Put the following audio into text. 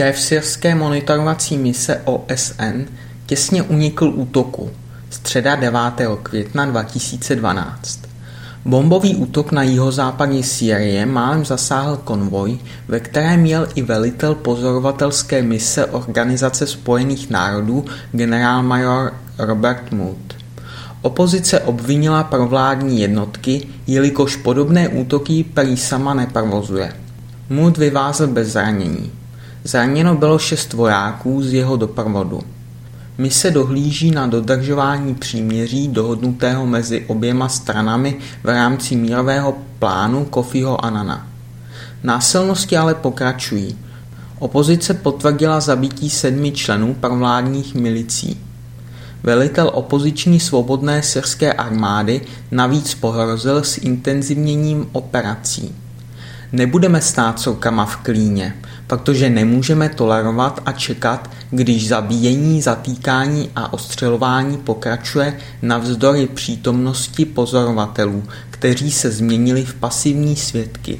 Šéf syrské monitorovací mise OSN těsně unikl útoku. Středa 9. května 2012. Bombový útok na jihozápadě Sýrie málem zasáhl konvoj, ve kterém jel i velitel pozorovatelské mise Organizace spojených národů generálmajor Robert Mood. Opozice obvinila provládní jednotky, jelikož podobné útoky prý sama neprovozuje. Mood vyvázl bez zranění. Zraněno bylo šest vojáků z jeho doprovodu. Mise dohlíží na dodržování příměří dohodnutého mezi oběma stranami v rámci mírového plánu Kofiho Anana. Násilnosti ale pokračují. Opozice potvrdila zabití sedmi členů provládních milicí. Velitel opoziční svobodné syrské armády navíc pohrozil s intenzivněním operací. Nebudeme stát soukama v klíně, protože nemůžeme tolerovat a čekat, když zabíjení, zatýkání a ostřelování pokračuje navzdory přítomnosti pozorovatelů, kteří se změnili v pasivní svědky.